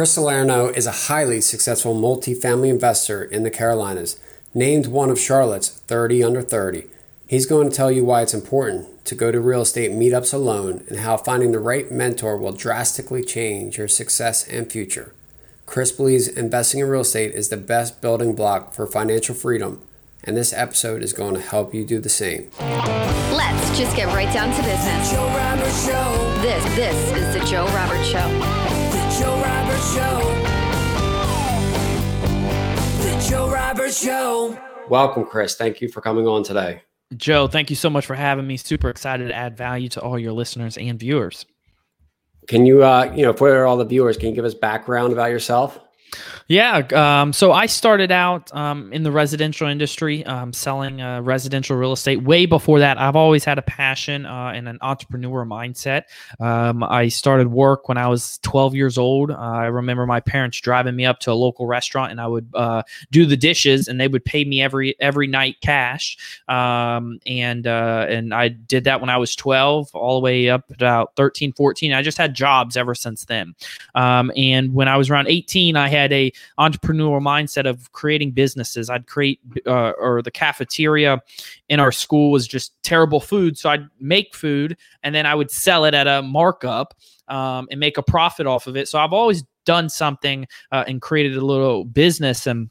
Chris Salerno is a highly successful multifamily investor in the Carolinas, named one of Charlotte's 30 under 30. He's going to tell you why it's important to go to real estate meetups alone and how finding the right mentor will drastically change your success and future. Chris believes investing in real estate is the best building block for financial freedom, and this episode is going to help you do the same. Let's just get right down to business. Joe Roberts Show. This this is the Joe Roberts Show. The Joe Show. The Joe Roberts Show. Welcome, Chris. Thank you for coming on today. Joe, thank you so much for having me. Super excited to add value to all your listeners and viewers. Can you, uh, you know, for all the viewers, can you give us background about yourself? Yeah. Um, so I started out um, in the residential industry, um, selling uh, residential real estate. Way before that, I've always had a passion uh, and an entrepreneur mindset. Um, I started work when I was 12 years old. Uh, I remember my parents driving me up to a local restaurant, and I would uh, do the dishes, and they would pay me every every night cash. Um, and uh, and I did that when I was 12, all the way up about 13, 14. I just had jobs ever since then. Um, and when I was around 18, I had a entrepreneurial mindset of creating businesses. I'd create uh, or the cafeteria in our school was just terrible food, so I'd make food and then I would sell it at a markup um, and make a profit off of it. So I've always done something uh, and created a little business and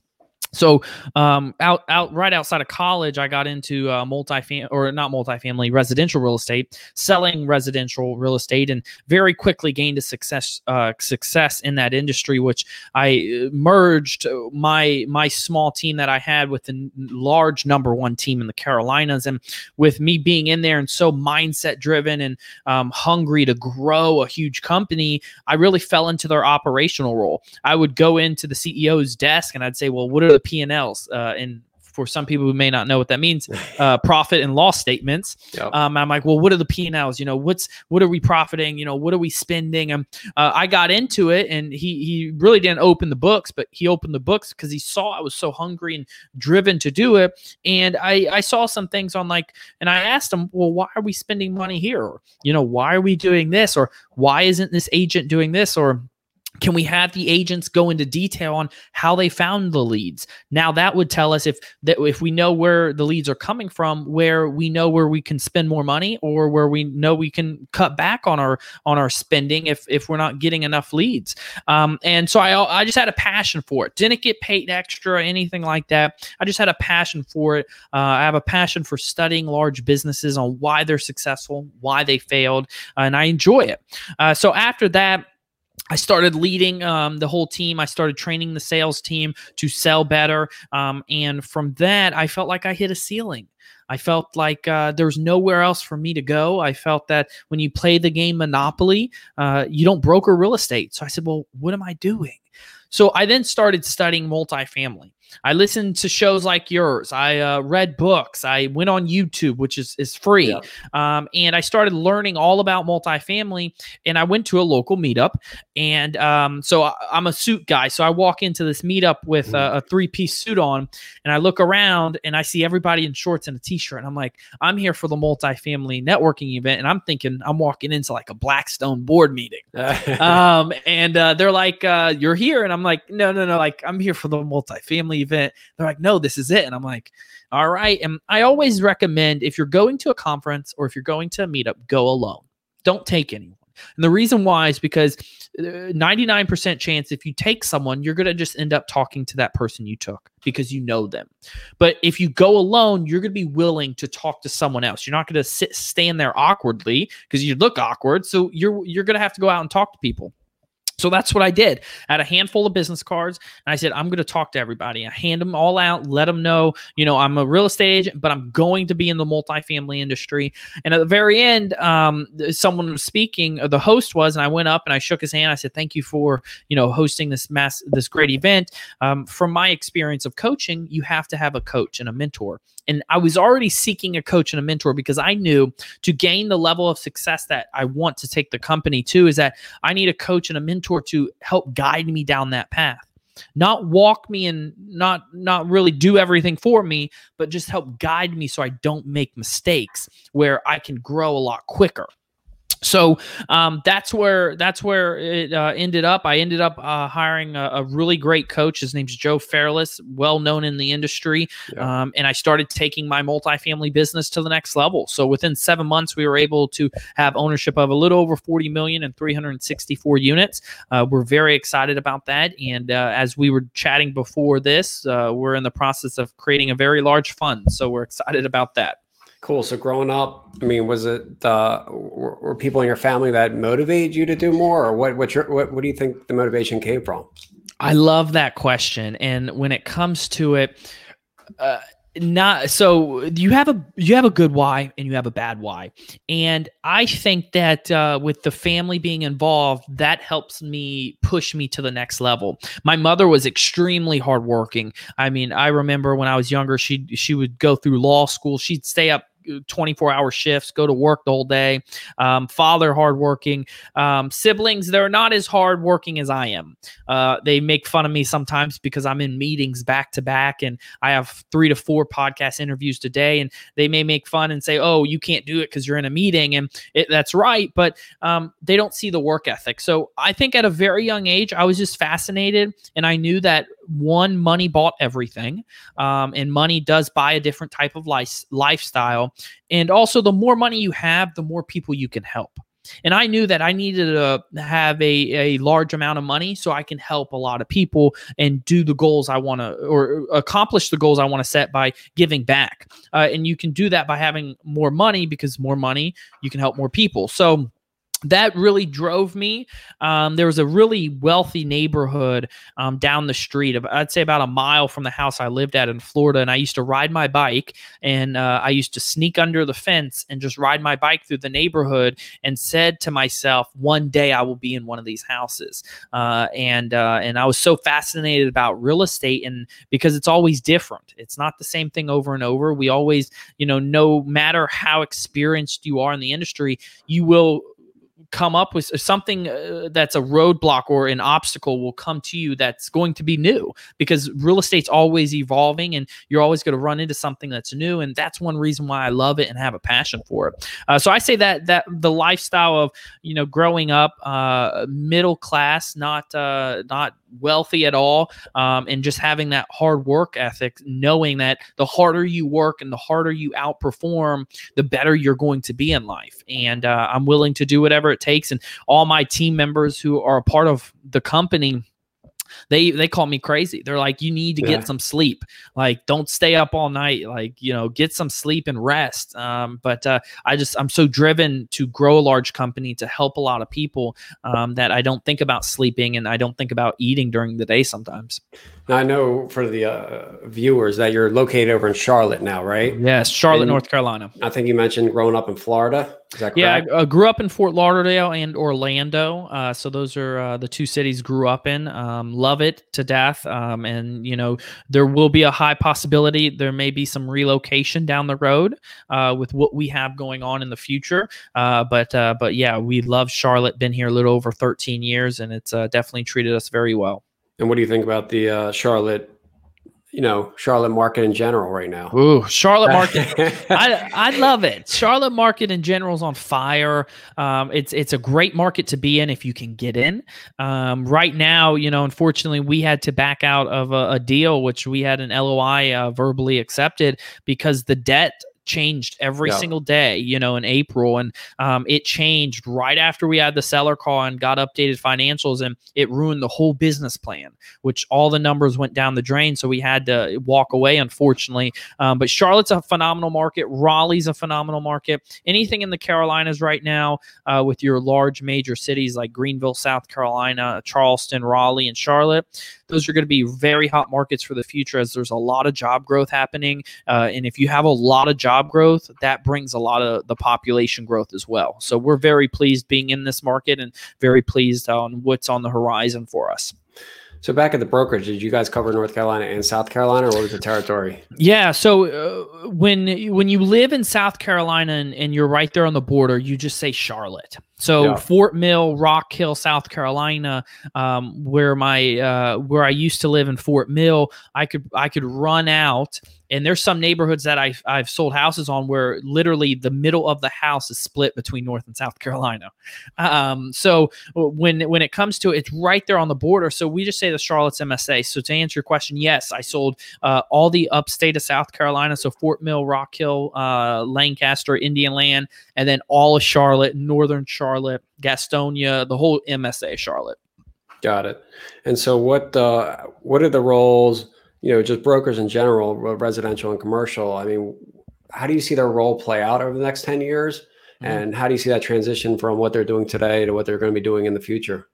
so um, out out right outside of college, I got into uh, multifamily or not multifamily residential real estate, selling residential real estate, and very quickly gained a success uh, success in that industry. Which I uh, merged my my small team that I had with the large number one team in the Carolinas, and with me being in there and so mindset driven and um, hungry to grow a huge company, I really fell into their operational role. I would go into the CEO's desk and I'd say, "Well, what are the the P and Ls. Uh, and for some people who may not know what that means, uh, profit and loss statements. Yep. Um, I'm like, well, what are the P and Ls? You know, what's what are we profiting? You know, what are we spending? And uh, I got into it, and he he really didn't open the books, but he opened the books because he saw I was so hungry and driven to do it. And I I saw some things on like, and I asked him, well, why are we spending money here? Or, you know, why are we doing this? Or why isn't this agent doing this? Or can we have the agents go into detail on how they found the leads? Now that would tell us if that if we know where the leads are coming from where we know where we can spend more money or where we know we can cut back on our on our spending if if we're not getting enough leads. Um, and so I, I just had a passion for it. Didn't get paid extra or anything like that. I just had a passion for it. Uh, i have a passion for studying large businesses on why they're successful why they failed and i enjoy it. Uh, so after that I started leading um, the whole team. I started training the sales team to sell better. Um, and from that, I felt like I hit a ceiling. I felt like uh, there was nowhere else for me to go. I felt that when you play the game Monopoly, uh, you don't broker real estate. So I said, well, what am I doing? So I then started studying multifamily. I listened to shows like yours. I uh, read books. I went on YouTube, which is is free, yeah. um, and I started learning all about multifamily. And I went to a local meetup, and um, so I, am a suit guy. So I walk into this meetup with a, a three piece suit on, and I look around and I see everybody in shorts and a t shirt. And I'm like, I'm here for the multifamily networking event, and I'm thinking I'm walking into like a Blackstone board meeting. um, and uh, they're like, uh, "You're here," and I'm like, "No, no, no! Like I'm here for the multifamily." Event. They're like, no, this is it. And I'm like, all right. And I always recommend if you're going to a conference or if you're going to a meetup, go alone. Don't take anyone. And the reason why is because 99% uh, chance if you take someone, you're going to just end up talking to that person you took because you know them. But if you go alone, you're going to be willing to talk to someone else. You're not going to sit stand there awkwardly because you look awkward. So you're you're going to have to go out and talk to people. So that's what I did. I had a handful of business cards, and I said, I'm going to talk to everybody. I hand them all out, let them know, you know, I'm a real estate agent, but I'm going to be in the multifamily industry. And at the very end, um, someone was speaking, the host was, and I went up and I shook his hand. I said, Thank you for, you know, hosting this mass, this great event. Um, from my experience of coaching, you have to have a coach and a mentor. And I was already seeking a coach and a mentor because I knew to gain the level of success that I want to take the company to is that I need a coach and a mentor to help guide me down that path. Not walk me and not not really do everything for me but just help guide me so i don't make mistakes where i can grow a lot quicker so um, that's where that's where it uh, ended up. I ended up uh, hiring a, a, really great coach. His name's Joe Fairless, well known in the industry, yeah. um, and I started taking my multifamily business to the next level. So within seven months, we were able to have ownership of a little over 40 million and 364 units. Uh, we're very excited about that, and uh, as we were chatting before this, uh, we're in the process of creating a very large fund. So we're excited about that. Cool. So growing up, I mean, was it were, were, people in your family that motivated you to do more, or what? What, your, what? What do you think the motivation came from? I love that question, and when it comes to it, uh, not so you have a you have a good why and you have a bad why, and I think that uh, with the family being involved, that helps me push me to the next level. My mother was extremely hardworking. I mean, I remember when I was younger, she she would go through law school. She'd stay up 24 hour shifts, go to work the whole day. Um, father, hardworking. Um, siblings, they're not as hardworking as I am. Uh, they make fun of me sometimes because I'm in meetings back to back and I have three to four podcast interviews today. And they may make fun and say, oh, you can't do it because you're in a meeting. And it, that's right. But um, they don't see the work ethic. So I think at a very young age, I was just fascinated and I knew that one, money bought everything, um, and money does buy a different type of life, lifestyle. And also, the more money you have, the more people you can help. And I knew that I needed to have a, a large amount of money so I can help a lot of people and do the goals I want to or accomplish the goals I want to set by giving back. Uh, and you can do that by having more money because more money, you can help more people. So, that really drove me. Um, there was a really wealthy neighborhood um, down the street, I'd say about a mile from the house I lived at in Florida. And I used to ride my bike and uh, I used to sneak under the fence and just ride my bike through the neighborhood and said to myself, one day I will be in one of these houses. Uh, and, uh, and I was so fascinated about real estate and because it's always different. It's not the same thing over and over. We always, you know, no matter how experienced you are in the industry, you will come up with something uh, that's a roadblock or an obstacle will come to you that's going to be new because real estate's always evolving and you're always going to run into something that's new and that's one reason why I love it and have a passion for it. Uh, so I say that that the lifestyle of you know growing up uh, middle class, not uh, not wealthy at all, um, and just having that hard work ethic, knowing that the harder you work and the harder you outperform, the better you're going to be in life. And uh, I'm willing to do whatever it takes. And all my team members who are a part of the company they they call me crazy. They're like, you need to yeah. get some sleep. Like, don't stay up all night. Like, you know, get some sleep and rest. Um, but uh, I just I'm so driven to grow a large company to help a lot of people um, that I don't think about sleeping and I don't think about eating during the day sometimes. Now, I know for the uh, viewers that you're located over in Charlotte now, right? Yes, Charlotte, and North Carolina. I think you mentioned growing up in Florida. Yeah, I uh, grew up in Fort Lauderdale and Orlando. Uh, so those are uh, the two cities grew up in. Um, love it to death. Um, and you know there will be a high possibility there may be some relocation down the road uh, with what we have going on in the future. Uh, but uh, but yeah, we love Charlotte. Been here a little over 13 years, and it's definitely treated us very well. And what do you think about the uh, Charlotte, you know, Charlotte market in general right now? Ooh, Charlotte market. I, I love it. Charlotte market in general is on fire. Um, it's it's a great market to be in if you can get in. Um, right now, you know, unfortunately, we had to back out of a, a deal which we had an LOI uh, verbally accepted because the debt changed every yeah. single day, you know, in April. And um, it changed right after we had the seller call and got updated financials, and it ruined the whole business plan, which all the numbers went down the drain. So we had to walk away, unfortunately. Um, but Charlotte's a phenomenal market. Raleigh's a phenomenal market. Anything in the Carolinas right now uh, with your large major cities like Greenville, South Carolina, Charleston, Raleigh, and Charlotte, those are going to be very hot markets for the future as there's a lot of job growth happening. Uh, and if you have a lot of job growth, that brings a lot of the population growth as well. So we're very pleased being in this market and very pleased on what's on the horizon for us. So back at the brokerage, did you guys cover North Carolina and South Carolina, or what was the territory? Yeah. So uh, when when you live in South Carolina and, and, you're right there on the border, you just say Charlotte. So Yeah. Fort Mill, Rock Hill, South Carolina, um, where my uh, where I used to live in Fort Mill, I could I could run out, and there's some neighborhoods that I've, I've sold houses on where literally the middle of the house is split between North and South Carolina. Um, so when when it comes to it, it's right there on the border. So we just say the Charlotte's MSA. So to answer your question, yes, I sold uh, all the upstate of South Carolina, so Fort Mill, Rock Hill, uh, Lancaster, Indian Land, and then all of Charlotte, Northern Charlotte, Gastonia, the whole MSA Charlotte. Got it. And so, what uh, what are the roles? You know, just brokers in general, residential and commercial. I mean, how do you see their role play out over the next ten years? Mhm. And how do you see that transition from what they're doing today to what they're going to be doing in the future?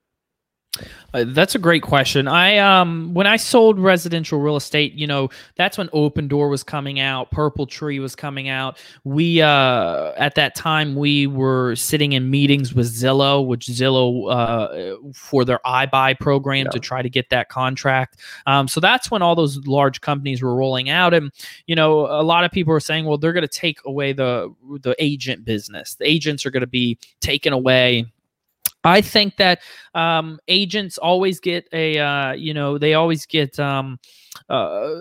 Uh, that's a great question. I um when I sold residential real estate, you know, that's when Opendoor was coming out, Purple Tree was coming out. We uh at that time we were sitting in meetings with Zillow, which Zillow uh for their iBuy program to try to get that contract. Um so that's when all those large companies were rolling out and you know, a lot of people are saying, well, they're going to take away the the agent business. The agents are going to be taken away. I think that um, agents always get a uh, you know they always get um, uh,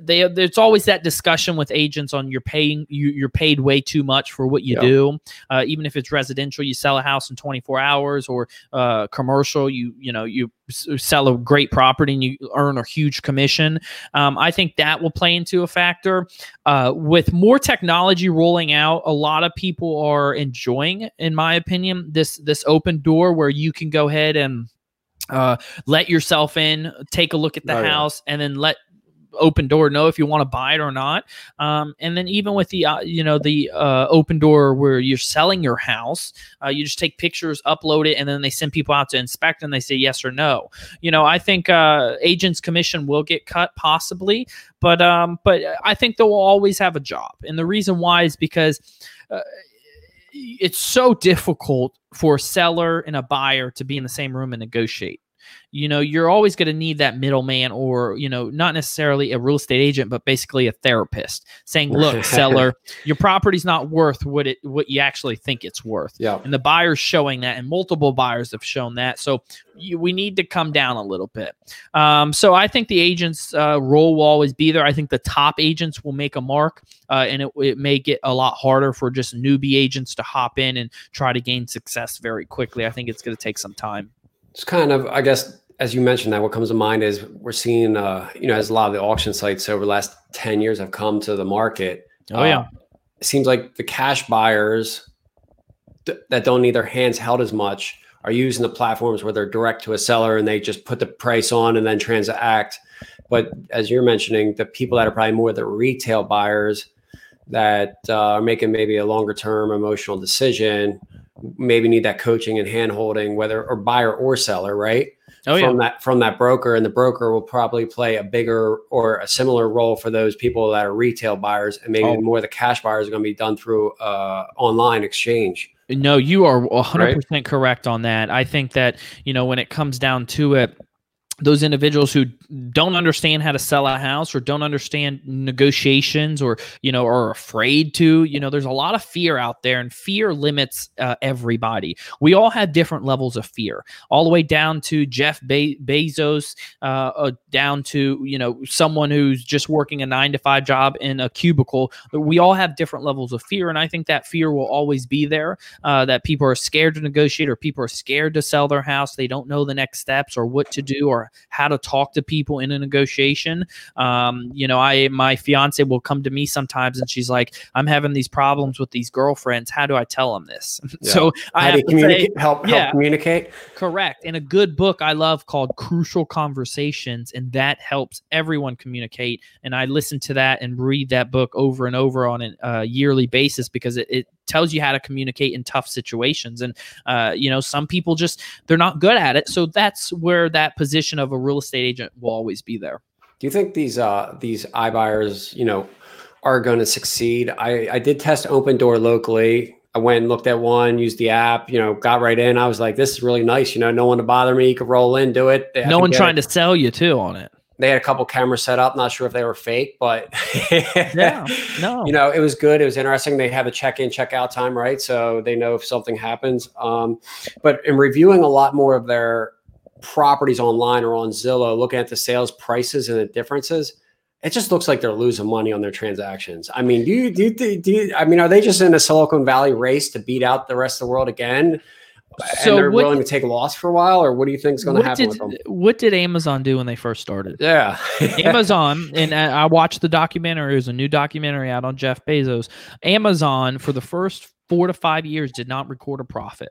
they there's always that discussion with agents on you're paying you, you're paid way too much for what you Yeah. do. Uh, even if it's residential you sell a house in 24 hours or uh, commercial you you know you sell a great property and you earn a huge commission. Um, I think that will play into a factor. Uh, with more technology rolling out, a lot of people are enjoying, in my opinion, this this Opendoor where you can go ahead and uh, let yourself in, take a look at the Oh, yeah. house, and then let Opendoor know if you want to buy it or not. Um, and then even with the uh, you know the uh, Opendoor where you're selling your house uh, you just take pictures upload it and then they send people out to inspect and they say yes or no. You know i think uh, agents commission will get cut possibly but um but i think they'll always have a job. And the reason why is because uh, it's so difficult for a seller and a buyer to be in the same room and negotiate you know you're always going to need that middleman or you know not necessarily a real estate agent but basically a therapist saying look seller your property's not worth what it what you actually think it's worth. Yeah. and the buyer's showing that and multiple buyers have shown that. So you, we need to come down a little bit. Um, so i think the agent's uh, role will always be there. I think the top agents will make a mark uh, and it, it may get a lot harder for just newbie agents to hop in and try to gain success very quickly. I think it's going to take some time It's kind of, I guess, as you mentioned, that what comes to mind is we're seeing, uh, you know, as a lot of the auction sites over the last 10 years have come to the market. Oh, yeah. uh, It seems like the cash buyers th- that don't need their hands held as much are using the platforms where they're direct to a seller and they just put the price on and then transact. But as you're mentioning, the people that are probably more the retail buyers that uh, are making maybe a longer term emotional decision maybe need that coaching and hand holding whether or buyer or seller right oh yeah from that from that broker and the broker will probably play a bigger or a similar role for those people that are retail buyers and maybe Oh. more the cash buyers are going to be done through uh, online exchange No, you are 100% correct on that. I think that, you know, when it comes down to it, those individuals who don't understand how to sell a house or don't understand negotiations or you know are afraid to you know there's a lot of fear out there and fear limits uh, everybody. We all have different levels of fear all the way down to jeff Be- bezos uh, uh, down to you know someone who's just working a nine to five job in a cubicle. We all have different levels of fear and i think that fear will always be there uh, that people are scared to negotiate or people are scared to sell their house. They don't know the next steps or what to do or how to talk to people in a negotiation um, you know i my fiance will come to me sometimes and she's like i'm having these problems with these girlfriends how do i tell them this so i how do have to say communicate help yeah. help communicate Correct. And a good book I love called Crucial Conversations, and that helps everyone communicate. And I listen to that and read that book over and over on a uh, yearly basis because it, it tells you how to communicate in tough situations. And, uh, you know, some people just, they're not good at it. So that's where that position of a real estate agent will always be there. do you think these uh these iBuyers, you know, are going to succeed? I I did test Opendoor locally. I went and looked at one, used the app, you know, got right in. I was like, this is really nice. You know, no one to bother me. You could roll in, do it. No one trying it. to sell you too on it. They had a couple cameras set up. Not sure if they were fake, but Yeah, no. you know, it was good. It was interesting. They have a check-in, check-out time, right? So they know if something happens. Um, but in reviewing a lot more of their properties online or on Zillow, looking at the sales prices and the differences, it just looks like they're losing money on their transactions. I mean, do you, do you, do you I mean, are they just in a Silicon Valley race to beat out the rest of the world again? So and they're what- willing to take a loss for a while, or what do you think is going to happen did with them? what did Amazon do when they first started? Yeah, Amazon, and I I watched the documentary. It was a new documentary out on Jeff Bezos. Amazon, for the first four to five years, did not record a profit.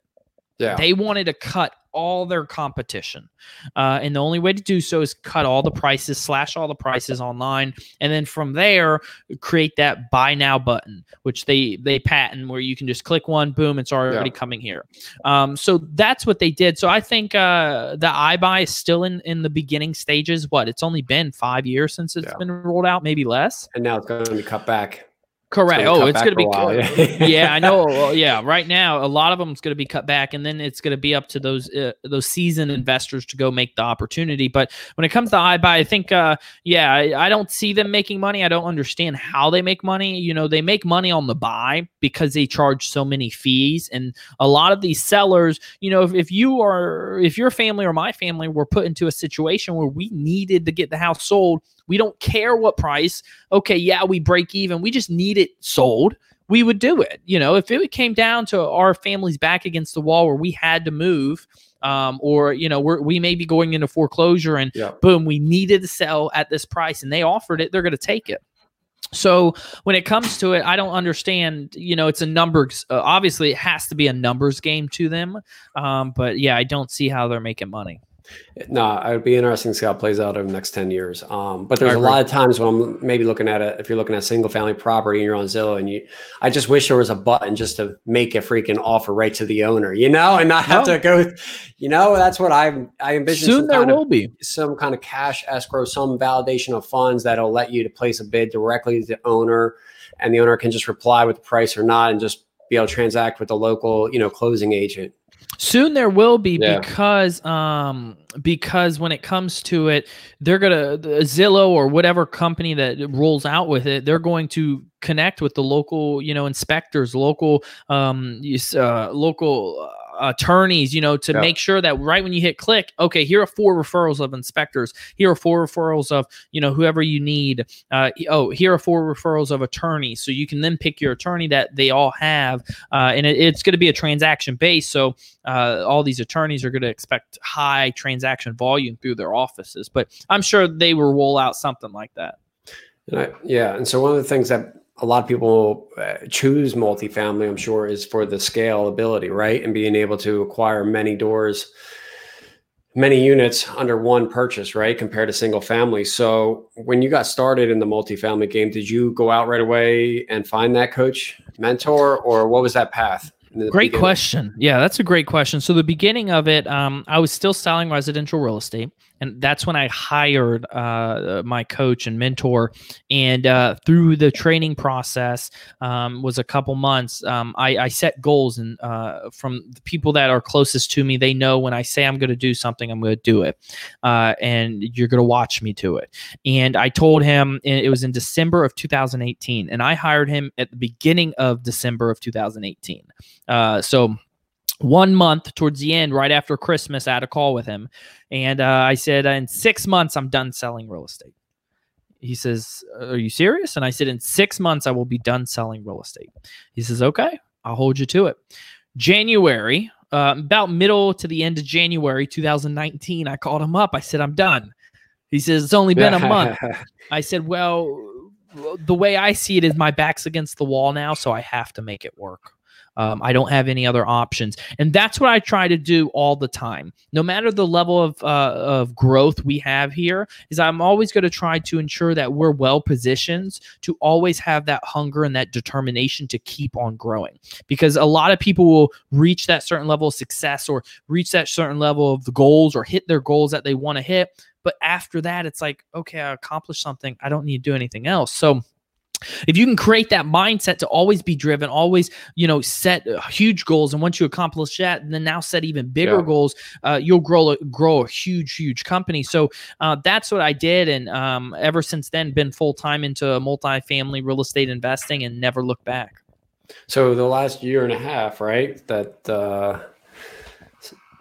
yeah, They wanted to cut all their competition, uh, and the only way to do so is cut all the prices, slash all the prices online, and then from there create that buy now button, which they they patent, where you can just click one, boom, it's already Yeah. coming here. Um, so that's what they did. So I think uh, the iBuy is still in in the beginning stages. What it's only been five years since it's Yeah. been rolled out, maybe less. and now it's going to be cut back. Correct. gonna Oh, it's going to be. while, yeah. yeah. I know. Well, yeah, right now a lot of them is going to be cut back, and then it's going to be up to those uh, those seasoned investors to go make the opportunity. But when it comes to iBuy, I think, uh, yeah, I, I don't see them making money. I don't understand how they make money. You know, they make money on the buy because they charge so many fees, and a lot of these sellers, you know, if, if you are, if your family or my family were put into a situation where we needed to get the house sold, we don't care what price okay, yeah, we break even. We just need it sold. We would do it. You know, if it came down to our family's back against the wall where we had to move, um, or you know, we're, we may be going into foreclosure and Yeah. boom, we needed to sell at this price and they offered it, they're going to take it. So when it comes to it, I don't understand. You know, it's a numbers. Uh, obviously, it has to be a numbers game to them. Um, but yeah, I don't see how they're making money. No, it would be interesting to see how it plays out over the next 10 years. Um, but there's a lot of times when I'm maybe looking at it, if you're looking at single family property and you're on Zillow and you, I just wish there was a button just to make a freaking offer right to the owner, you know, and not have No. to go, you know, that's what I, I envision Soon some there kind, will of, be. some kind of cash escrow, some validation of funds that'll let you to place a bid directly to the owner and the owner can just reply with the price or not and just be able to transact with the local, you know, closing agent. Soon there will be Yeah. because um because when it comes to it, they're gonna Zillow or whatever company that rolls out with it, they're going to connect with the local you know inspectors, local um you uh, local uh, attorneys, you know, to Yeah. make sure that right when you hit click, okay, here are four referrals of inspectors, here are four referrals of you know whoever you need. Uh, oh, here are four referrals of attorneys, so you can then pick your attorney that they all have, uh, and it, it's going to be a transaction base. So uh, all these attorneys are going to expect high transaction volume through their offices. But I'm sure they will roll out something like that. And I, yeah, and so one of the things that a lot of people uh, choose multifamily, I'm sure, is for the scalability, right, and being able to acquire many doors, many units under one purchase, right, compared to single family. So when you got started in the multifamily game, did you go out right away and find that coach, mentor, or what was that path? Great beginning? question. Yeah, that's a great question. So the beginning of it, um, I was still selling residential real estate, and that's when I hired uh, my coach and mentor. And uh, through the training process, um, was a couple months. Um, I, I set goals, and uh, from the people that are closest to me, they know when I say I'm going to do something, I'm going to do it, uh, and you're going to watch me do it. And I told him it was in December of 2018, and I hired him at the beginning of December of 2018. Uh, so one month towards the end, right after Christmas, I had a call with him, and uh, I said, "In six months, I'm done selling real estate." He says, "Are you serious?" And I said, "In six months, I will be done selling real estate." He says, "Okay, I'll hold you to it." January, uh, about middle to the end of January 2019, I called him up. I said, "I'm done." He says, "It's only been a month." I said, well, the way I see it is my back's against the wall now, so I have to make it work. Um, I don't have any other options, and that's what I try to do all the time. No matter the level of uh, of growth we have here, is I'm always going to try to ensure that we're well positioned to always have that hunger and that determination to keep on growing. Because a lot of people will reach that certain level of success or reach that certain level of the goals or hit their goals that they want to hit, but after that, it's like, okay, I accomplished something. I don't need to do anything else. So if you can create that mindset to always be driven always you know set uh, huge goals and once you accomplish that then now set even bigger Yeah. goals uh, you'll grow a, grow a huge huge company so uh, that's what i did and um, ever since then been full-time into multifamily real estate investing and never looked back So the last year and a half, right? That uh,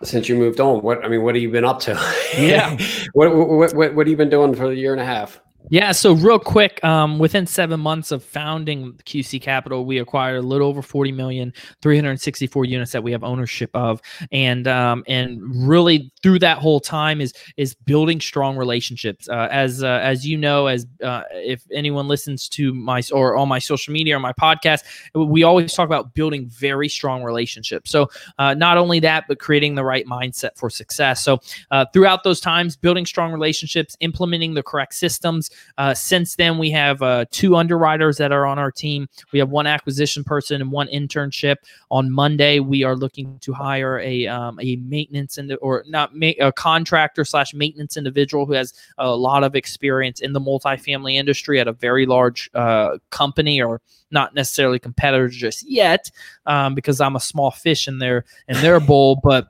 since you moved on, what I mean, what have you been up to? Yeah. what, what what what have you been doing for the year and a half? Yeah, so real quick, um, within seven months of founding QC Capital, we acquired a little over 40 million, 364 units that we have ownership of, and um, and really through that whole time is is building strong relationships. Uh, as uh, as you know, as uh, if anyone listens to my or on my social media or my podcast, we always talk about building very strong relationships. So uh, not only that, but creating the right mindset for success. So uh, throughout those times, building strong relationships, implementing the correct systems. Uh, since then, we have uh, two underwriters that are on our team. We have one acquisition person and one internship. On Monday, we are looking to hire a um, a maintenance and or not ma- a contractor slash maintenance individual who has a lot of experience in the multifamily industry at a very large uh, company or not necessarily competitors just yet um, because I'm a small fish in their in their bowl, but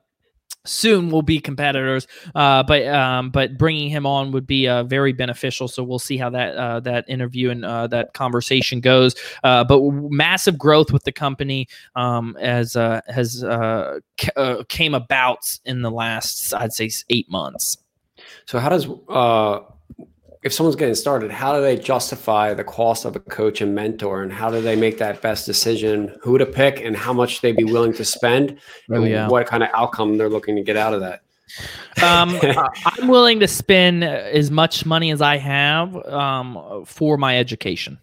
soon will be competitors. Uh, but um, but bringing him on would be uh, very beneficial. So we'll see how that uh, that interview and uh, that conversation goes. Uh, but massive growth with the company um, as uh, has uh, came about in the last I'd say eight months. So how does if someone's getting started, how do they justify the cost of a coach and mentor, and how do they make that best decision who to pick and how much they'd be willing to spend, and Oh, yeah. what kind of outcome they're looking to get out of that? Um, I- I'm willing to spend as much money as I have um, for my education.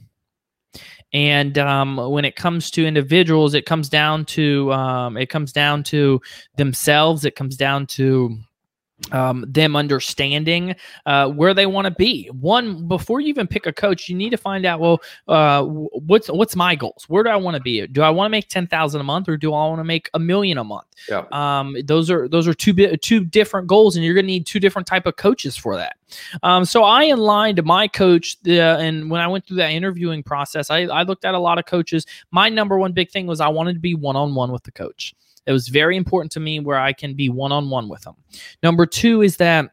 And um, when it comes to individuals, it comes down to um, it comes down to themselves. It comes down to um, them understanding uh, where they want to be. One before you even pick a coach, you need to find out well, uh, what's what's my goals? Where do I want to be? Do I want to make ten thousand a month, or do I want to make a million a month? Yeah. Um, those are those are two bi- two different goals, and you're going to need two different type of coaches for that. Um, so I aligned my coach, the, and when I went through that interviewing process, I, I looked at a lot of coaches. My number one big thing was I wanted to be one on one with the coach. It was very important to me where I can be one on one with them. Number two is that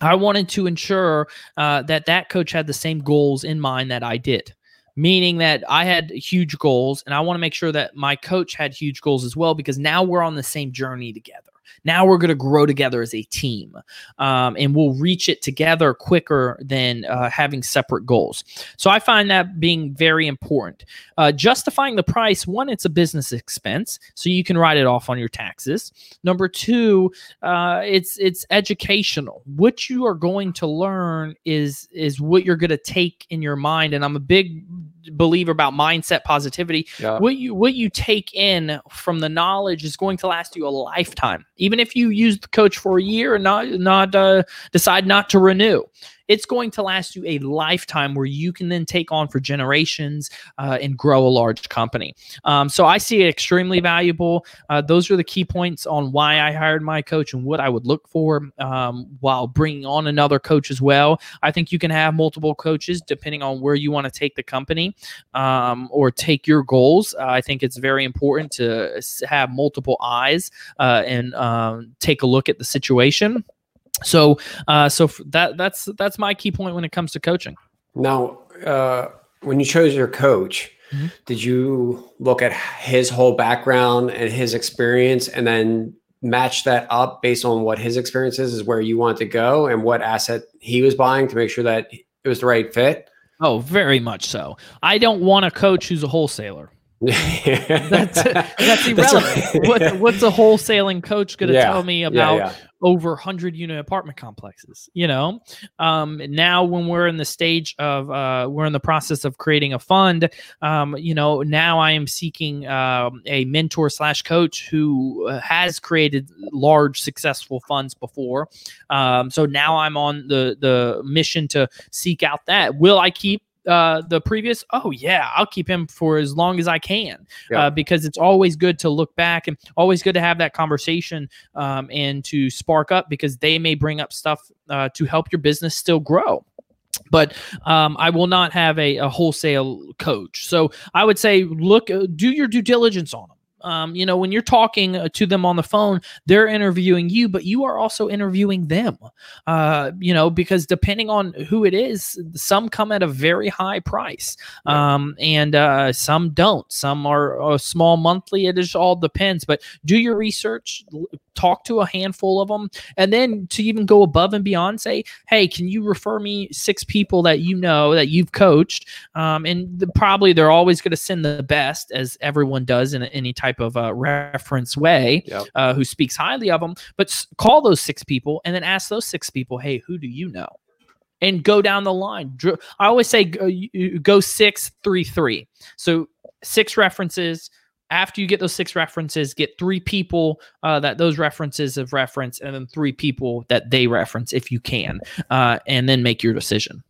I wanted to ensure uh, that that coach had the same goals in mind that I did. Meaning that I had huge goals, and I want to make sure that my coach had huge goals as well, because now we're on the same journey together. Now we're going to grow together as a team, um, and we'll reach it together quicker than uh, having separate goals. So I find that being very important. Uh, justifying the price, one, it's a business expense, so you can write it off on your taxes. Number two, uh, it's it's educational. What you are going to learn is is what you're going to take in your mind. And I'm a big believer about mindset positivity. Yeah. What you what you take in from the knowledge is going to last you a lifetime. Even if you use the coach for a year and not not uh, decide not to renew, it's going to last you a lifetime where you can then take on for generations uh, and grow a large company. Um, so I see it extremely valuable. Uh, those are the key points on why I hired my coach and what I would look for um, while bringing on another coach as well. I think you can have multiple coaches depending on where you want to take the company um, or take your goals. Uh, I think it's very important to have multiple eyes uh, and um, take a look at the situation. So, uh, so that that's that's my key point when it comes to coaching. Now, uh, when you chose your coach, Mhm. did you look at his whole background and his experience and then match that up based on what his experience is, is where you want to go and what asset he was buying to make sure that it was the right fit? Oh, very much so. I don't want a coach who's a wholesaler. That's that's irrelevant. what, what's a wholesaling coach going to Yeah, tell me about yeah. over 100 unit apartment complexes you know? Um, now when we're in the stage of uh, we're in the process of creating a fund um, you know now i am seeking um, a mentor slash coach who uh, has created large successful funds before. Um, so now i'm on the the mission to seek out that. Will i keep uh, the previous oh yeah i'll keep him for as long as i can Yeah. uh, because it's always good to look back and always good to have that conversation um, and to spark up because they may bring up stuff uh, to help your business still grow. but um, I will not have a, a wholesale coach. So I would say, look, uh, do your due diligence on them. Um, you know, when you're talking uh, to them on the phone, they're interviewing you, but you are also interviewing them. Uh, you know, because depending on who it is, some come at a very high price, um, and uh, some don't. Some are a small monthly. It just all depends. But do your research. Talk to a handful of them, and then to even go above and beyond, say, "Hey, can you refer me six people that you know that you've coached?" Um, and the, probably they're always going to send the best, as everyone does in any type of uh, reference way, Yep. uh, who speaks highly of them. But call those six people, and then ask those six people, "Hey, who do you know?" And go down the line. I always say go, go six, three, three. So six references after you get those six references, get three people uh, that those references have referenced, and then three people that they reference if you can, uh, and then make your decision.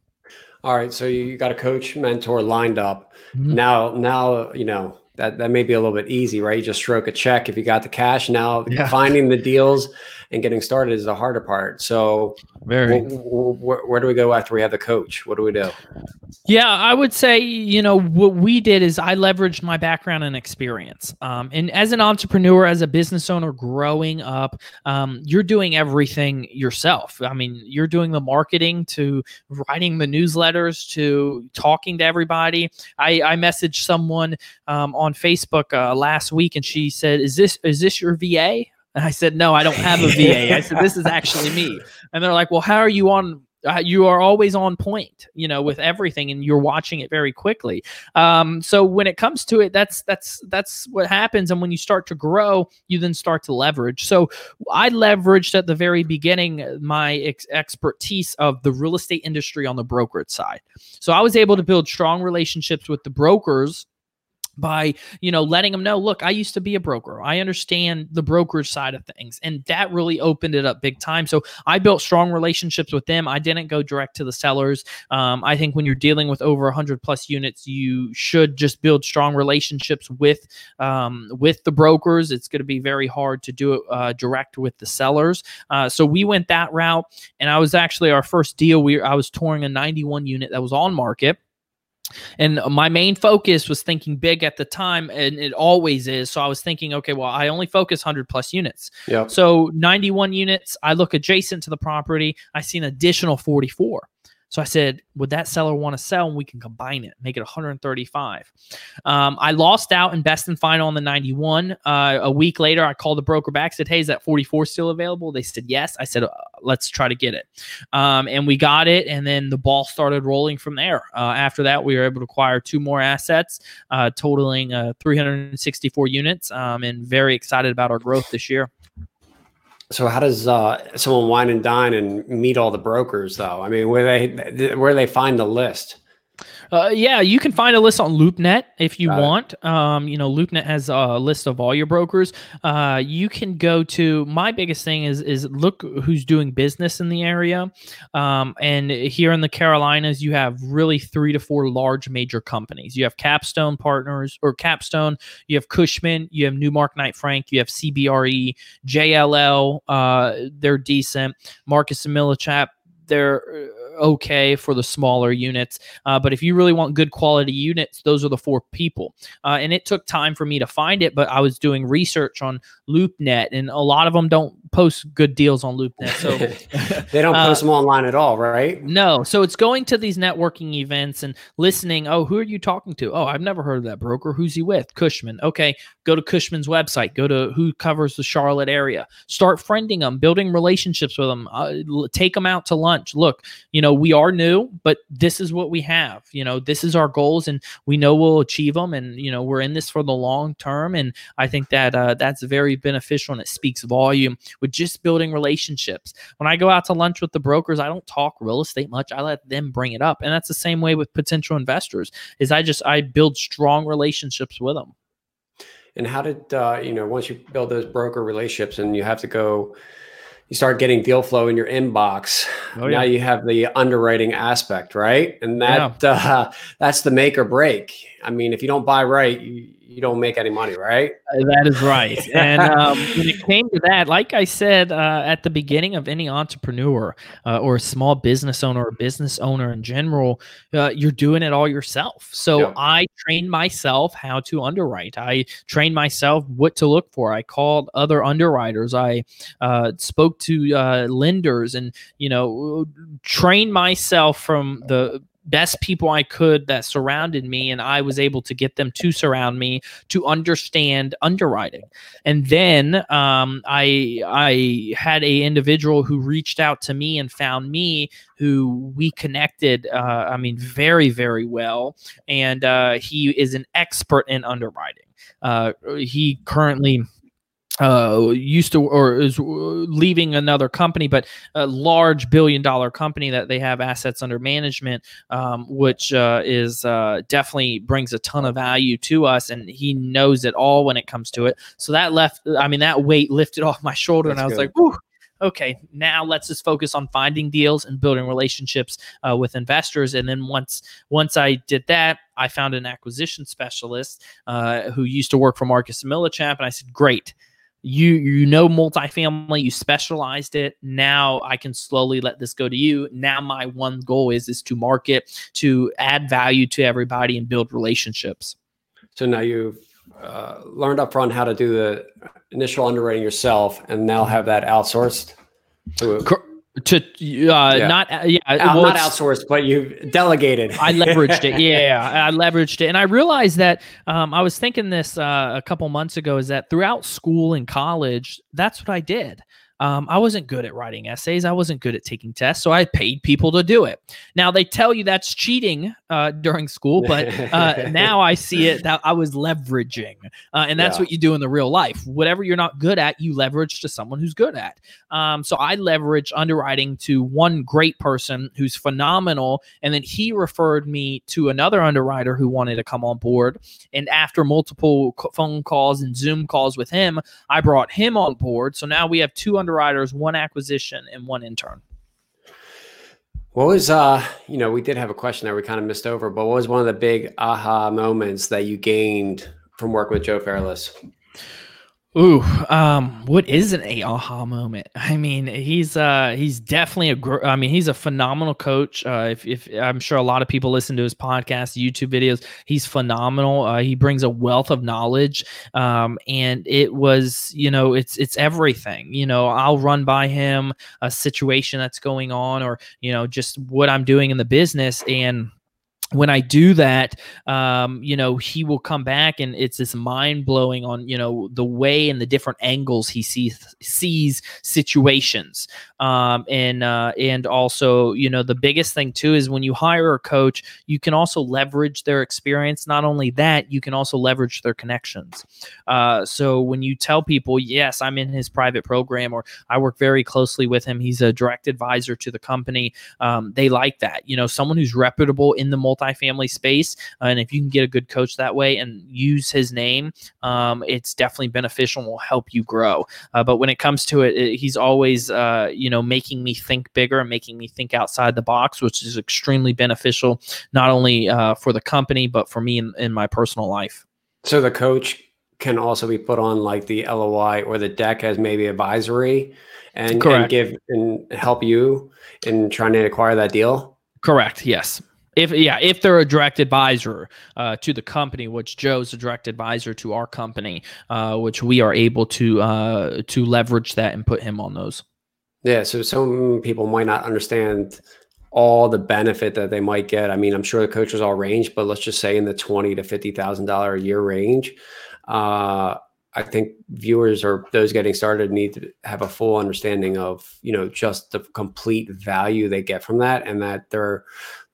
All right, so you got a coach mentor lined up. Mhm. Now, now you know that that may be a little bit easy, right? You just stroke a check if you got the cash. Now, Yeah. finding the deals and getting started is the harder part. So, Very. wh- wh- wh- where do we go after we have the coach? What do we do? Yeah, I would say, you know, what we did is I leveraged my background and experience. Um, and as an entrepreneur, as a business owner growing up, um, you're doing everything yourself. I mean, you're doing the marketing to writing the newsletters to talking to everybody. I, I messaged someone um, on Facebook uh, last week and she said, Is this is this your VA? And I said, No, I don't have a VA. I said, This is actually me. And they're like, Well, how are you on uh, you are always on point you know with everything and you're watching it very quickly um, so when it comes to it that's that's that's what happens and when you start to grow you then start to leverage so i leveraged at the very beginning my ex- expertise of the real estate industry on the brokerage side so i was able to build strong relationships with the brokers by you know letting them know look i used to be a broker. I understand the brokerage side of things. And that really opened it up big time. So i built strong relationships with them. I didn't go direct to the sellers. Um, i think when you're dealing with over 100 plus units you should just build strong relationships with um, with the brokers. It's going to be very hard to do it uh, direct with the sellers. Uh, so we went that route and i was actually our first deal we i was touring a 91 unit that was on market and my main focus was thinking big at the time and it always is. So i was thinking okay well i only focus 100 plus units. Yep. so 91 units i look adjacent to the property. I see an additional 44 so i said would that seller want to sell? And we can combine it make it 135 um, i lost out in best and final on the 91 uh, a week later i called the broker back said hey is that 44 still available? They said yes. I said uh, let's try to get it. Um, and we got it and then the ball started rolling from there. Uh, after that we were able to acquire two more assets uh, totaling uh, 364 units. Um, and very excited about our growth this year So, how does uh, someone wine and dine and meet all the brokers, though? I mean, where they where they find the list? Uh, yeah, you can find a list on LoopNet if you Got want. Um, you know, LoopNet has a list of all your brokers. Uh, you can go to my biggest thing is is look who's doing business in the area. Um, and here in the Carolinas, you have really three to four large major companies. You have Capstone Partners or Capstone. You have Cushman. You have Newmark Knight Frank. You have CBRE, JLL. Uh, they're decent. Marcus and Millichap. They're uh, okay for the smaller units. Uh, but if you really want good quality units, those are the four people. Uh, and it took time for me to find it, but I was doing research on LoopNet, and a lot of them don't post good deals on LoopNet. So they don't Uh, post them online at all, right? no, so it's going to these networking events and listening. Oh, who are you talking to? Oh, I've never heard of that broker. Who's he with? Cushman. Okay, go to Cushman's website. Go to who covers the Charlotte area. Start friending them, building relationships with them. Uh, take them out to lunch. Look, you know we are new, but this is what we have. You know this is our goals, and we know we'll achieve them. And you know we're in this for the long term. And I think that uh, that's very beneficial, and it speaks volume with just building relationships when I go out to lunch with the brokers, I don't talk real estate much. I let them bring it up. And that's the same way with potential investors is I just I build strong relationships with them. And how did uh, you know once you build those broker relationships and you have to go, you start getting deal flow in your inbox. Oh, now you have the underwriting aspect, right? And that uh, that's the make or break. I mean, if you don't buy right, you, you don't make any money, right? Uh, That is right. And um, when it came to that, like I said uh, at the beginning of any entrepreneur uh, or a small business owner or business owner in general, uh, you're doing it all yourself. So Yeah. I trained myself how to underwrite. I trained myself what to look for. I called other underwriters. I uh, spoke to uh, lenders and, you know, trained myself from the best people I could that surrounded me, and I was able to get them to surround me to understand underwriting. And then um, I I had a individual who reached out to me and found me, who we connected. Uh, I mean, very very well, and uh, he is an expert in underwriting. Uh, he currently uh used to or is uh, leaving another company but a large billion dollar company that they have assets under management um, which uh, is uh, definitely brings a ton of value to us and he knows it all when it comes to it so that left i mean that weight lifted off my shoulder and i was good. like Whew, okay now let's just focus on finding deals and building relationships uh, with investors and then once once i did that i found an acquisition specialist uh, who used to work for Marcus Millichap and i said great you you know multifamily you specialized it now i can slowly let this go to you now my one goal is is to market to add value to everybody and build relationships So now you've uh, learned up front how to do the initial underwriting yourself, and now have that outsourced. To, Cor- to uh not uh, yeah well, not outsourced, but you delegated. I leveraged it. Yeah, I leveraged it, and I realized that um, I was thinking this uh, a couple months ago. Is that throughout school and college, that's what I did. Um, I wasn't good at writing essays. I wasn't good at taking tests, so I paid people to do it. Now they tell you that's cheating uh, during school, but uh, now I see it that I was leveraging, uh, and that's Yeah. what you do in the real life. Whatever you're not good at, you leverage to someone who's good at. Um, so I leveraged underwriting to one great person who's phenomenal, and then he referred me to another underwriter who wanted to come on board. And after multiple phone calls and Zoom calls with him, I brought him on board. So now we have two underwriters, one acquisition, and one intern. What was uh you know, we did have a question that we kind of missed over, but what was one of the big aha moments that you gained from working with Joe Fairless? Ooh, um, what is an a aha moment? I mean, he's uh he's definitely a gr- I mean, he's a phenomenal coach. Uh, if if I'm sure a lot of people listen to his podcast, YouTube videos, he's phenomenal. Uh, he brings a wealth of knowledge. Um, and it was, you know, it's it's everything. You know, I'll run by him a situation that's going on, or you know, just what I'm doing in the business, and when I do that, um, you know, he will come back and it's this mind blowing on, you know, the way and the different angles he sees sees situations. Um, and uh, and also, you know, the biggest thing too is when you hire a coach, you can also leverage their experience. Not only that, you can also leverage their connections. Uh, so when you tell people, yes, I'm in his private program or I work very closely with him, he's a direct advisor to the company. Um, they like that. You know, someone who's reputable in the multifamily space. and if you can get a good coach that way and use his name, um, it's definitely beneficial and will help you grow. Uh, but when it comes to it, it- he's always, uh, you know, making me think bigger and making me think outside the box, which is extremely beneficial, not only uh, for the company, but for me in, in my personal life. So the coach can also be put on like the LOI or the deck as maybe advisory and, and give and help you in trying to acquire that deal. Correct. Yes. If yeah, if they're a direct advisor uh, to the company, which Joe's a direct advisor to our company, uh, which we are able to uh, to leverage that and put him on those. Yeah, so some people might not understand all the benefit that they might get. I mean, I'm sure the coaches all range, but let's just say in the twenty to fifty thousand dollar a year range. Uh, I think viewers or those getting started need to have a full understanding of you know just the complete value they get from that, and that their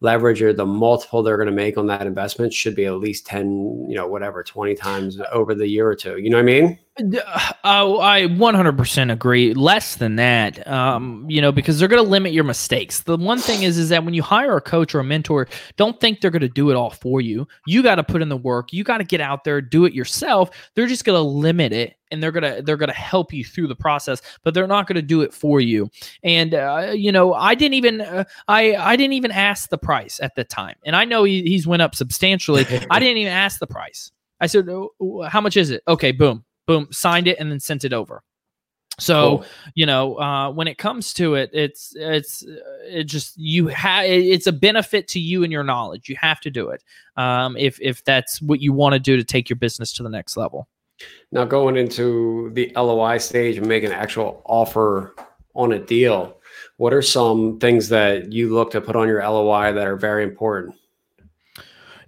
leverage or the multiple they're going to make on that investment should be at least ten, you know, whatever, twenty times over the year or two. You know what I mean? Uh, I 100% agree. Less than that, um, you know, because they're going to limit your mistakes. The one thing is, is that when you hire a coach or a mentor, don't think they're going to do it all for you. You got to put in the work. You got to get out there, do it yourself. They're just going to limit it, and they're gonna they're gonna help you through the process, but they're not going to do it for you. And uh, you know, I didn't even uh, I I didn't even ask the price at the time, and I know he, he's went up substantially. I didn't even ask the price. I said, "Oh, oh, how much is it? Okay, boom, boom, signed it and then sent it over. So Cool. you know, uh, when it comes to it, it's it's uh, it just you have it's a benefit to you and your knowledge. You have to do it um, if if that's what you want to do to take your business to the next level. Now going into the LOI stage and making an actual offer on a deal, what are some things that you look to put on your LOI that are very important?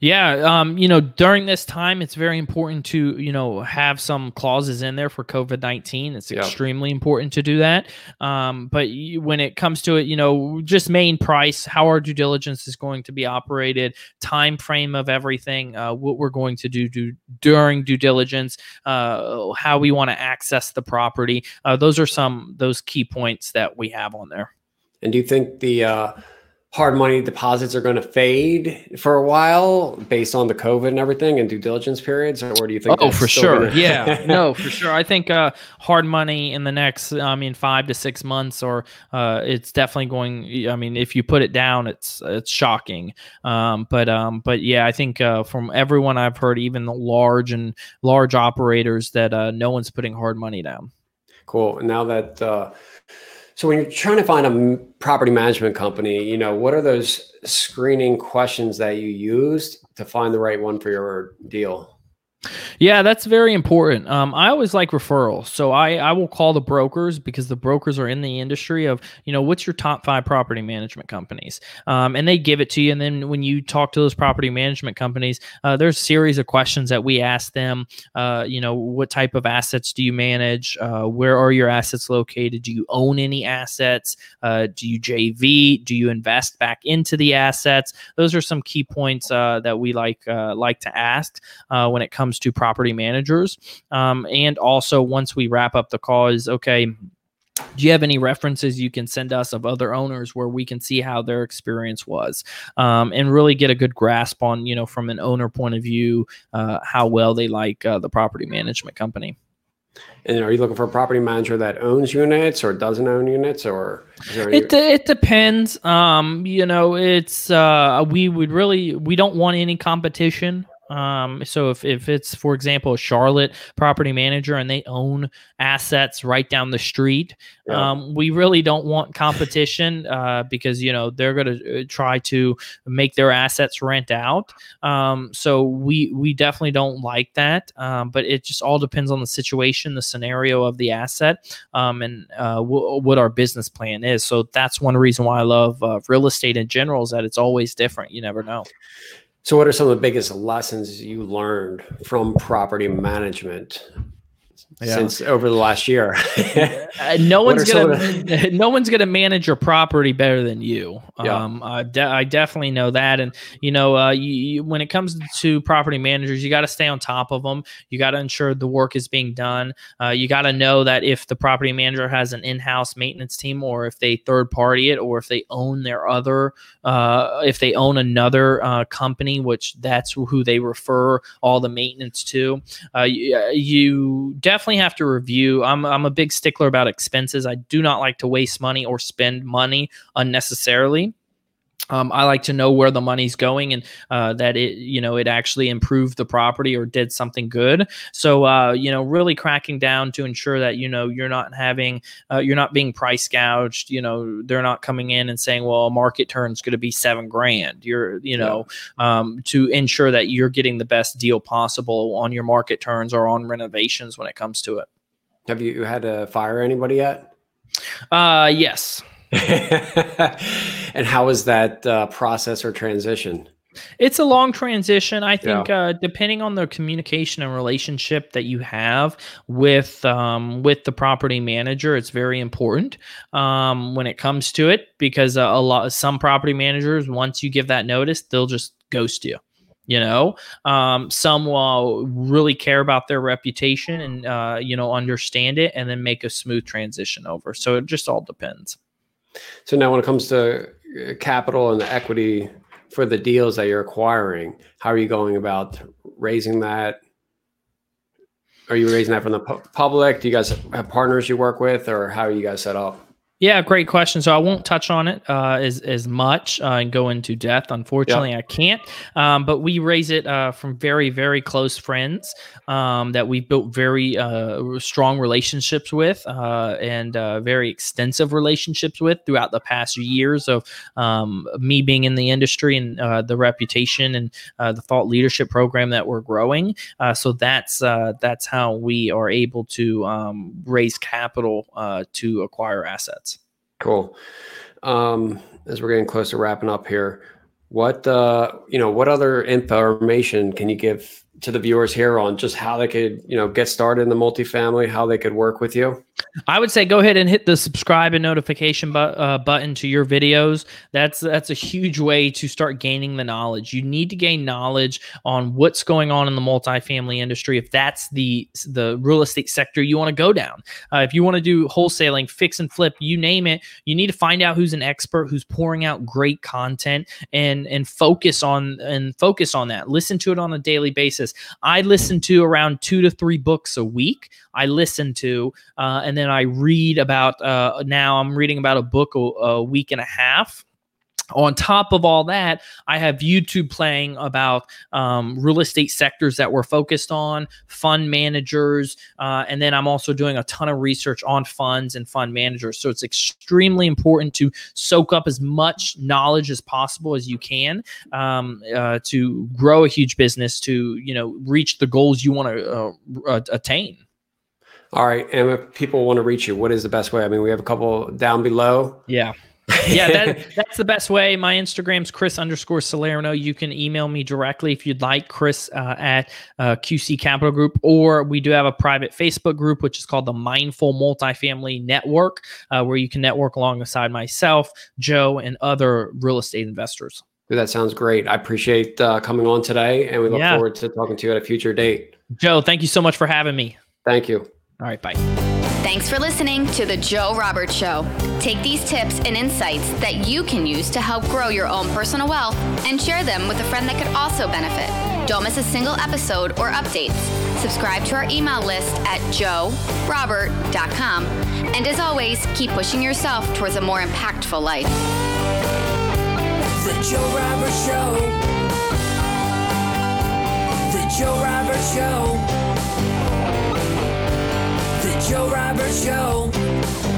Yeah, um, you know, during this time, it's very important to you know have some clauses in there for COVID nineteen. It's Yeah. extremely important to do that. Um, but you, when it comes to it, you know, just main price, how our due diligence is going to be operated, time frame of everything, uh, what we're going to do, do during due diligence, uh, how we want to access the property. Uh, those are some those key points that we have on there. And do you think the uh, hard money deposits are going to fade for a while based on the COVID and everything and due diligence periods, or do you think? Oh, for sure. gonna- yeah, no, for sure. I think uh, hard money in the next, I mean, five to six months, or uh, it's definitely going. I mean, if you put it down, it's it's shocking. Um, but um, but yeah, I think uh, from everyone I've heard, even the large and large operators, that uh, no one's putting hard money down. Cool. And now that, uh, so when you're trying to find a property management company, you know, what are those screening questions that you used to find the right one for your deal? Yeah, that's very important. Um, I always like referrals, so I I will call the brokers because the brokers are in the industry of you know what's your top five property management companies, um, and they give it to you. And then when you talk to those property management companies, uh, there's a series of questions that we ask them. Uh, you know, what type of assets do you manage? Uh, where are your assets located? Do you own any assets? Uh, do you JV? Do you invest back into the assets? Those are some key points uh, that we like uh, like to ask when it comes to property managers. Um, and also, once we wrap up the call, is okay. Do you have any references you can send us of other owners where we can see how their experience was, um, and really get a good grasp on, you know, from an owner point of view, uh, how well they like uh, the property management company. And are you looking for a property manager that owns units or doesn't own units or any- It it depends. Um, you know, it's uh, we would really we don't want any competition. Um, so if if it's for example a Charlotte property manager and they own assets right down the street, Yeah. um, we really don't want competition uh, because you know they're going to try to make their assets rent out. Um, so we we definitely don't like that. Um, but it just all depends on the situation, the scenario of the asset, um, and uh, w- what our business plan is. So that's one reason why I love uh, real estate in general is that it's always different. You never know. So what are some of the biggest lessons you learned from property management Yeah. since over the last year? Uh, no one's gonna no one's gonna manage your property better than you. Yeah. Um, I, de- I definitely know that, and you know, uh, you, you, when it comes to property managers, you got to stay on top of them. You got to ensure the work is being done. Uh, you got to know that if the property manager has an in-house maintenance team, or if they third party it, or if they own their other, uh, if they own another uh, company, which that's who they refer all the maintenance to uh, you, you definitely have to review. I'm, I'm a big stickler about expenses. I do not like to waste money or spend money unnecessarily. Um, I like to know where the money's going and uh, that it, you know, it actually improved the property or did something good. So, uh, you know, really cracking down to ensure that you know you're not having, uh, you're not being price gouged. You know, they're not coming in and saying, "Well, a market turn's going to be seven grand." You're, you know, um, to ensure that you're getting the best deal possible on your market turns or on renovations when it comes to it. Have you had to fire anybody yet? Uh, yes. and how was that uh, process or transition? It's a long transition. I think, uh, depending on the communication and relationship that you have with um, with the property manager, it's very important um, when it comes to it because uh, a lot some property managers, once you give that notice, they'll just ghost you. You know, um, some will really care about their reputation and uh, you know understand it, and then make a smooth transition over. So it just all depends. So now, when it comes to uh, capital and the equity for the deals that you're acquiring, how are you going about raising that? Are you raising that from the pu- public? Do you guys have partners you work with, or how are you guys set up? Yeah, great question. So I won't touch on it uh, as as much uh, and go into depth. Unfortunately, I can't. Um, but we raise it uh, from very very close friends um, that we've built very uh, strong relationships with uh, and uh, very extensive relationships with throughout the past years of um, me being in the industry and the reputation and the thought leadership program that we're growing. so that's that's how we are able to um, raise capital to acquire assets. Cool. Um, as we're getting close to wrapping up here, what uh, you know, what other information can you give to the viewers here on just how they could, you know, get started in the multifamily, how they could work with you? I would say go ahead and hit the subscribe and notification bu- uh, button to your videos. That's that's a huge way to start gaining the knowledge. You need to gain knowledge on what's going on in the multifamily industry. If that's the the real estate sector you want to go down, uh, if you want to do wholesaling, fix and flip, you name it, you need to find out who's an expert, who's pouring out great content, and and focus on and focus on that. Listen to it on a daily basis. I listen to around two to three books a week. I listen to, uh, and then I read about. Uh, now I'm reading about a book a, a week and a half on top of all that, I have YouTube playing about um, real estate sectors that we're focused on, fund managers, uh, and then I'm also doing a ton of research on funds and fund managers. So it's extremely important to soak up as much knowledge as possible as you can um, uh, to grow a huge business to you know reach the goals you want to uh, attain. All right. And if people want to reach you, what is the best way? I mean, we have a couple down below. Yeah. yeah, that, that's the best way. My Instagram's Chris underscore Salerno. You can email me directly if you'd like, Chris uh, at uh, QC Capital Group, or we do have a private Facebook group, which is called the Mindful Multifamily Network, uh, where you can network alongside myself, Joe, and other real estate investors. That sounds great. I appreciate uh, coming on today, and we look yeah. forward to talking to you at a future date. Joe, thank you so much for having me. Thank you. All right, bye. Thanks for listening to The Joe Roberts Show. Take these tips and insights that you can use to help grow your own personal wealth and share them with a friend that could also benefit. Don't miss a single episode or updates. Subscribe to our email list at joerobert.com. And as always, keep pushing yourself towards a more impactful life. The Joe Roberts Show. The Joe Roberts Show. Joe Roberts Show.